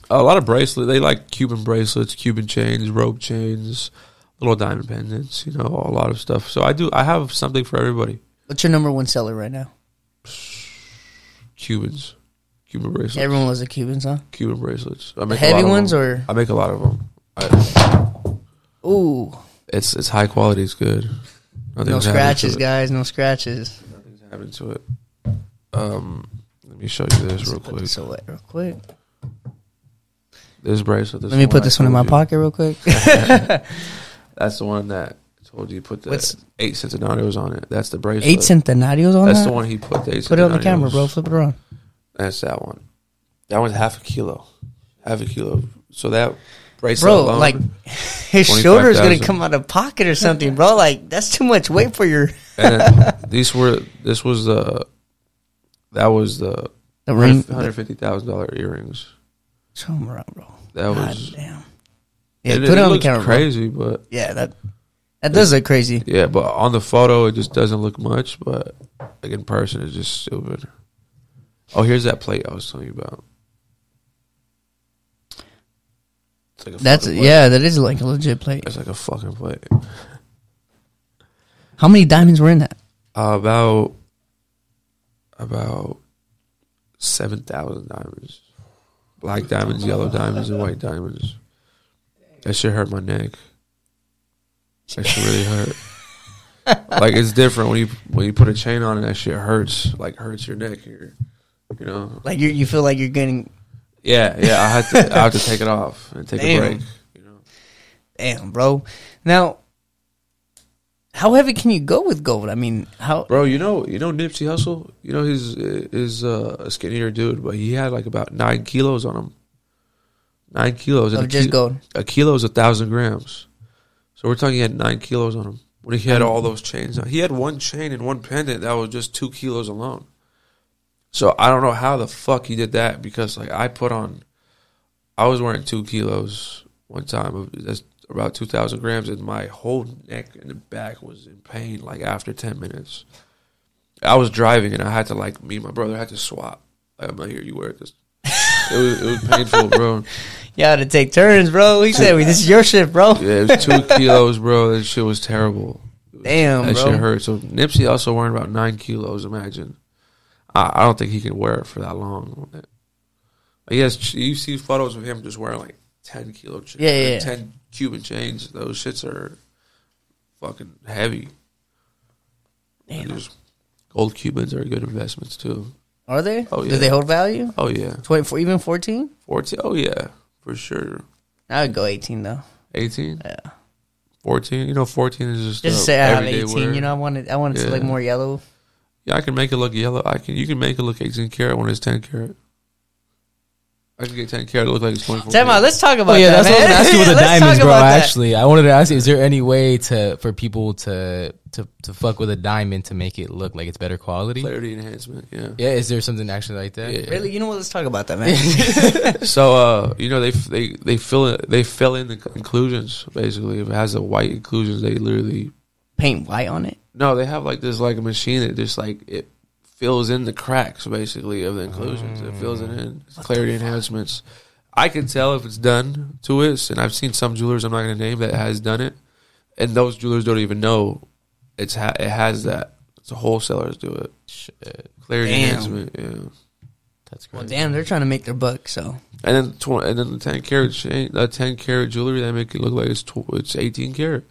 A lot of bracelets. They like Cuban bracelets, Cuban chains, rope chains, little diamond pendants. You know, a lot of stuff. So I do. I have something for everybody. What's your number one seller right now? Cubans, Cuban bracelets, Everyone loves the Cubans, huh? Cuban bracelets. I make a heavy ones or I make a lot of them. I, ooh, it's it's high quality. It's good. no Nothing's happened to scratches, it. guys, no scratches. Nothing's happened to it. Um, let me show you this real Put quick. this away real quick. This bracelet. This Let me put I this one in my told you. pocket real quick. [laughs] That's the one that told you put the What's- eight centenarios on it. That's the bracelet. Eight centenarios on it? That's that. the one he put the eight Put it on the centenarios. camera, bro. Flip it around. That's that one. That one's half a kilo. Half a kilo. So that bracelet bro, alone. like [laughs] his shoulder's gonna come out of pocket or something, bro. Like that's too much weight for your [laughs] and these were this was the that was the the ring. hundred fifty thousand dollar earrings. Show 'em around, bro. That God was damn. Yeah, put it it on the looks camera, bro. crazy, but Yeah, that that does look crazy. yeah, but on the photo it just doesn't look much, but like in person it's just stupid. Oh, here's that plate I was telling you about. It's like a That's plate. yeah, that is like a legit plate. It's like a fucking plate. How many diamonds were in that? Uh, about about seven thousand diamonds, black diamonds, yellow diamonds, and white diamonds. That shit hurt my neck. That shit really hurt. like it's different when you when you put a chain on and that shit hurts. Like hurts your neck here. You know. Like you, you feel like you're getting Yeah, yeah. I have to I had to take it off and take Damn. a break. You know. damn, bro. Now, how heavy can you go with gold? I mean, how? Bro, you know, you know Nipsey Hussle. You know he's is uh, a skinnier dude, but he had like about nine kilos on him. Nine kilos. Of just gold. A kilo is a thousand grams. So we're talking he had nine kilos on him when he had all those chains. on. He had one chain and one pendant that was just two kilos alone. So I don't know how the fuck he did that because like I put on, I was wearing two kilos one time. That's about two thousand grams, and my whole neck and the back was in pain. Like after ten minutes, I was driving and I had to like me and my brother had to swap. Like, I'm not here. You wear this. It was it was painful, bro. [laughs] You had to take turns, bro. He said, "This is your shit, bro." Yeah, it was two [laughs] kilos, bro. That shit was terrible. Damn, that bro. shit hurt. So Nipsey also wearing about nine kilos. Imagine. I, I don't think he can wear it for that long. Like, yes, you see photos of him just wearing like ten kilo, chains, Yeah, yeah, yeah. ten Cuban chains. Those shits are fucking heavy. And Damn. just- gold Cubans are good investments too. Are they? Oh, yeah. Do they hold value? Oh yeah, Twenty four, even fourteen? fourteen. Oh yeah, for sure. I would go eighteen though. Eighteen. Yeah. 14 you know 14 is just, Just say I have eighteen. wear. You know, I want it. I want it to look more yellow. Yeah, I can make it look yellow. I can. You can make it look 18 karat when it's 10 karat. I can get 10 karat to look like it's 24. Time Let's talk about Oh yeah, that. that's what I was man. gonna ask you with the [laughs] Let's diamonds, talk bro. about that. Actually, I wanted to ask you: Is there any way to for people to to to fuck with a diamond to make it look like it's better quality? clarity enhancement. Yeah. Yeah, is there something actually like that? Yeah. Really, you know what? Let's talk about that, man. [laughs] So uh, you know they they they fill it. They fill in the inclusions basically. If it has a white inclusions, they literally Paint white on it. no. They have like this like a machine that just like it fills in the cracks basically of the inclusions. It fills it in. It's clarity enhancements. I can tell if it's done to it, and I've seen some jewelers I'm not going to name that has done it, and those jewelers don't even know it's ha- it has that. It's the wholesalers do it. Shit, Clarity Damn. enhancement, yeah. that's great. Well, damn, they're trying to make their buck. So And then tw- and then the ten carat chain, that ten carat jewelry, they make it look like it's tw- it's eighteen carat.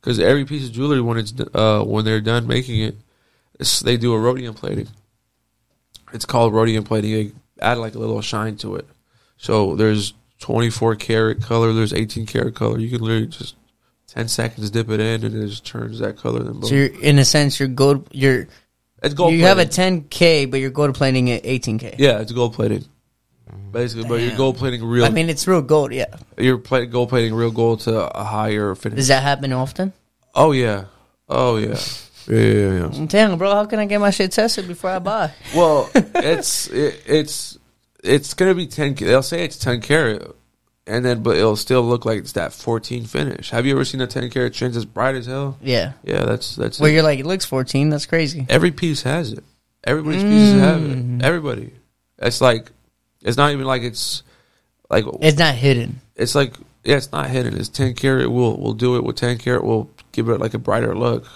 Because every piece of jewelry, when it's d- uh when they're done making it, it's, they do a rhodium plating. It's called rhodium plating. They add like a little shine to it. So there's twenty four karat color. There's eighteen karat color. You can literally just ten seconds dip it in, and it just turns that color. Then boom. So you're in a sense you're gold. You're it's gold. you have a 10k, but you're gold plating at 18k. yeah, it's gold plating. Basically, but you're gold plating real. I mean, it's real gold. Yeah. you're pla- gold plating real gold to a higher finish. Does that happen often? Oh yeah. Oh yeah. Yeah, yeah, yeah. Damn, bro, how can I get my shit tested before I buy? [laughs] Well, it's it, it's it's gonna be ten. They'll say it's ten carat, and then but it'll still look like it's that fourteen finish. Have you ever seen a ten carat chain that's bright as hell? Yeah. Yeah, that's that's Well, it. you're like, it looks 14. That's crazy. every piece has it. Everybody's pieces have Mm. it. Everybody. It's like it's not even like it's like It's not hidden. it's like yeah, it's not hidden. It's ten carat. We'll we'll do it with ten carat. We'll give it like a brighter look.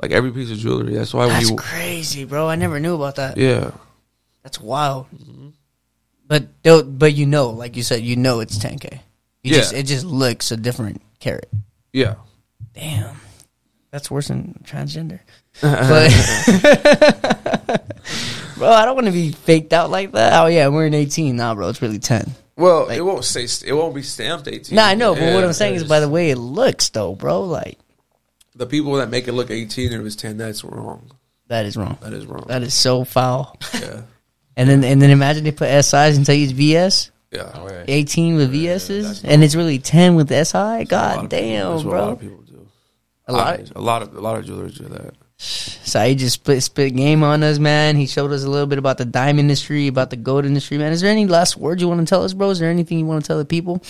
Like every piece of jewelry. That's why when That's you crazy, bro. I never knew about that. yeah. That's wild. Mm-hmm. But though, but you know, like you said, you know it's 10k. You Yeah. just it just looks a different karat. Yeah. Damn, that's worse than transgender. [laughs] but [laughs] bro, I don't want to be faked out like that. Oh yeah, we're in 18 now, bro. It's really 10. Well, Like- it won't say it won't be stamped eighteen. Nah, I know, but what I'm saying is by the way it looks, though, bro. Like the people that make it look eighteen and it was ten. That's wrong. that is wrong. That is wrong. That is so foul. yeah. And then and then imagine they put SIs and tell you it's VS. Oh, yeah, 18 with VSs, and it's really 10 with SI. God damn, That's what a lot bro. of people do. A lot. a lot of a lot of jewelers do that. [sighs] So he just spit, spit game on us, man. He showed us a little bit about the dime industry, about the gold industry, man. Is there any last words you want to tell us, bro? Is there anything you want to tell the people?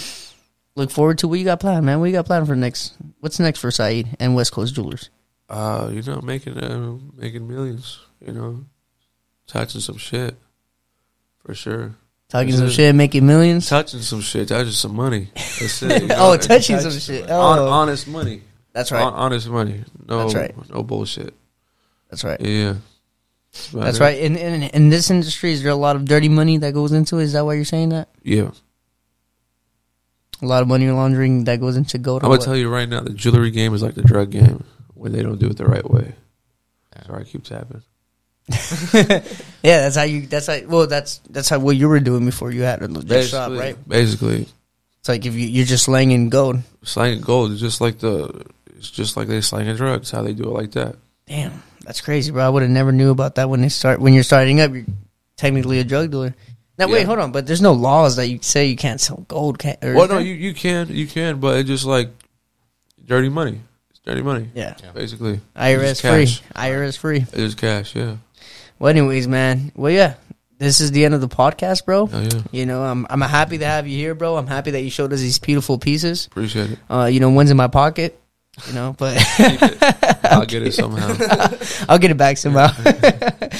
Look forward to what you got planned, man. What you got planned for next? What's next for Saeed and West Coast Jewelers? Uh, you know, making uh, making millions. You know, touching some shit for sure. Talking That's some it. shit, making millions. Touching some shit, touching some money. That's it. you [laughs] oh, know? touching some shit. Oh, honest money. that's right. honest money. No, That's right. no bullshit. That's right. Yeah, That's, That's it. right. In, in in this industry, is there a lot of dirty money that goes into it? Is that why you're saying that? Yeah, A lot of money laundering that goes into gold. I'm gonna tell you right now, the jewelry game is like the drug game when they don't do it the right way. Sorry, I keep tapping. [laughs] yeah, that's how you. That's how. Well, that's that's how what you were doing before you had a legit shop, right? basically, It's like if you you're just slanging gold. slanging gold is just like the. It's just like they slanging drugs. How they do it like that. Damn, that's crazy, bro. I would have never knew about that when they start when you're starting up. You're technically a drug dealer. Now wait, hold on, but there's no laws that you say you can't sell gold. Can, or Well, no, you you can you can, but it's just like dirty money. It's dirty money, yeah, basically. IRS free, cash. IRS free. It is cash. Yeah. Well, anyways, man. Well, yeah, this is the end of the podcast, bro. Oh yeah. You know, I'm I'm happy to have you here, bro. I'm happy that you showed us these beautiful pieces. Appreciate it. Uh, you know, one's in my pocket. You know, but I'll get it somehow. [laughs] I'll get it back somehow. [laughs]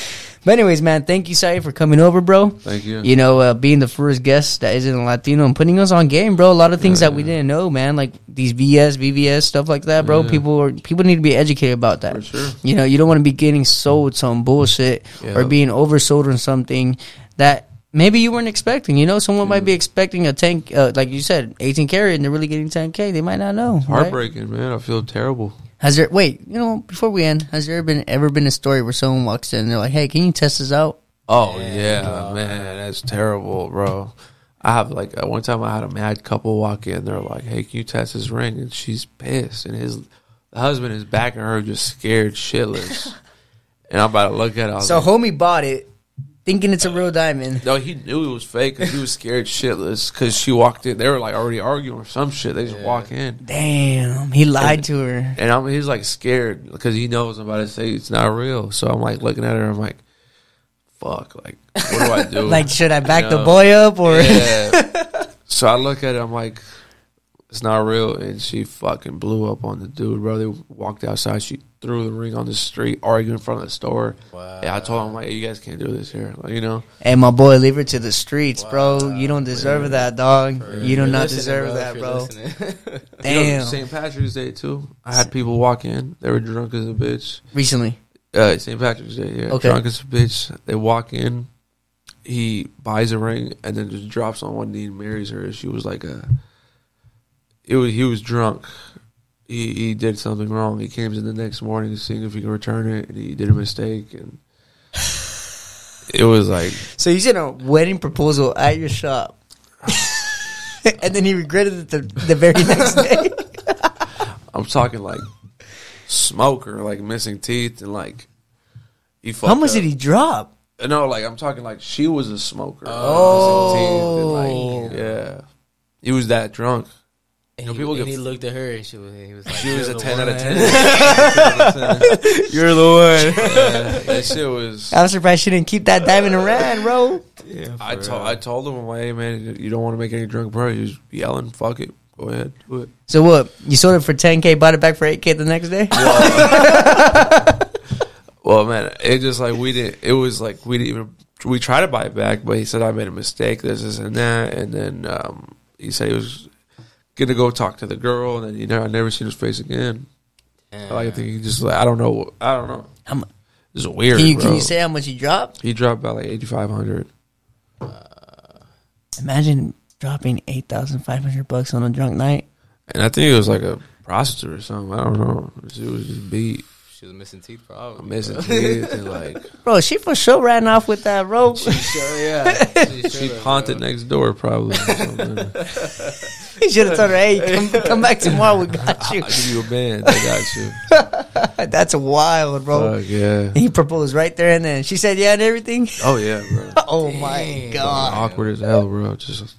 but anyways, man, thank you, Sai, for coming over, bro. Thank you. You know, uh, being the first guest that isn't Latino and putting us on game, bro. A lot of things Yeah, that we didn't know, man, like these VS, VVS stuff like that, bro. Yeah. People are people need to be educated about that. For sure. You know, you don't want to be getting sold some bullshit or being oversold on something that maybe you weren't expecting. You know, someone might Mm. be expecting a tank, uh, like you said, 18 carat, and they're really getting 10k. They might not know. right? Heartbreaking, man. I feel terrible. Has there? Wait, you know, before we end, has there been ever been a story where someone walks in and they're like, "Hey, can you test this out?" Oh yeah, man, that's terrible, bro. I have like uh, one time I had a mad couple walk in. They're like, "Hey, can you test his ring?" And she's pissed, and his the husband is backing her, just scared shitless. [laughs] and I'm about to look at it. So, like, homie bought it, thinking it's a real diamond. no, he knew it was fake because he was scared shitless because she walked in. They were like already arguing or some shit. They just walk in, Damn, he lied to her. and I'm he's like scared because he knows I'm about to say it's not real. So I'm like looking at her. I'm like, "Fuck! Like, what do I do?" [laughs] Like, should I back the boy up or? Yeah. [laughs] so I look at it, I'm like, it's not real. And she fucking blew up on the dude, bro. They walked outside. She threw the ring on the street, arguing in front of the store. Wow. Yeah, I told him, like, you guys can't do this here. Like, you know? Hey, my boy, leave her to the streets, bro. You don't deserve that, dog. You do not deserve if that, bro. listening. [laughs] You know, Damn. St. Patrick's Day, too. I had people walk in. They were drunk as a bitch. Recently, Uh, St. Patrick's Day, yeah. Okay. Drunk as a bitch. They walk in. He buys a ring and then just drops on one knee and marries her. She was like a. It was he was drunk. He he did something wrong. He came in the next morning to see if he could return it, and he did a mistake. And it was like so you sent a wedding proposal at your shop, [sighs] and then he regretted it the, the very next day. [laughs] I'm talking like smoker, like missing teeth, and like he. How much did he drop? No, like I'm talking like she was a smoker. Oh. And, like, oh. yeah. He was that drunk. And, know, he, people and get- he looked at her and she was, he was like, She was a the ten out of ten. [laughs] [laughs] You're the one. Yeah, that shit was. I'm surprised she didn't keep that diamond around, bro. Yeah, I for told. I told him, I'm like, hey man, you don't want to make any drunk bro. He was yelling, fuck it, go ahead, do it. So what? You sold it for 10k, bought it back for 8k the next day. [laughs] Well, man, it just like we didn't. It was like we didn't even. We tried to buy it back, but he said I made a mistake. This, this, and that, and then um, he said he was gonna go talk to the girl, and then you know I never seen his face again. Damn. Like I think he just like I don't know, I don't know. How mu- It's weird. Can you bro. can you say how much he dropped? he dropped about like eighty five hundred? Uh, imagine dropping eight thousand five hundred bucks on a drunk night. And I think it was like a prostitute or something. I don't know. She was just beat, She was missing teeth, probably. missing teeth, and like [laughs] Bro, she for sure ran off with that rope. She sure, yeah. [laughs] She, sure she haunted next door probably. [laughs] Or something. he should have told her, "Hey, come, [laughs] come back tomorrow. We got you." I'll give you a band. I got you. [laughs] That's wild, bro. Fuck yeah. He proposed right there and then. She said yeah and everything. Oh yeah, bro. [laughs] Oh my god. Awkward as hell, bro. Just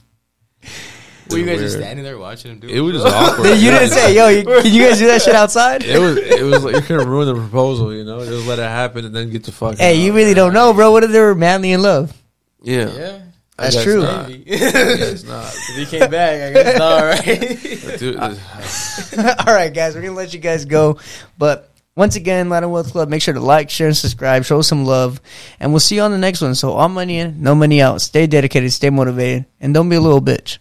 Were you guys weird. just standing there watching him do it? It was just awkward. You didn't say, yo, you, can you guys do that shit outside? It was. It was like you couldn't ruin the proposal. You know, just let it happen and then get the fuck. Hey, out. you really don't know, bro. What if they were madly in love? Yeah, Yeah. I That's true. not. It's not. [laughs] if he came back, I guess not, [laughs] right? Dude, [laughs] All right, guys, we're gonna let you guys go. But once again, Latin Wealth Club, make sure to like, share, and subscribe. Show some love, and we'll see you on the next one. So all money in, no money out. Stay dedicated, stay motivated, and don't be a little bitch.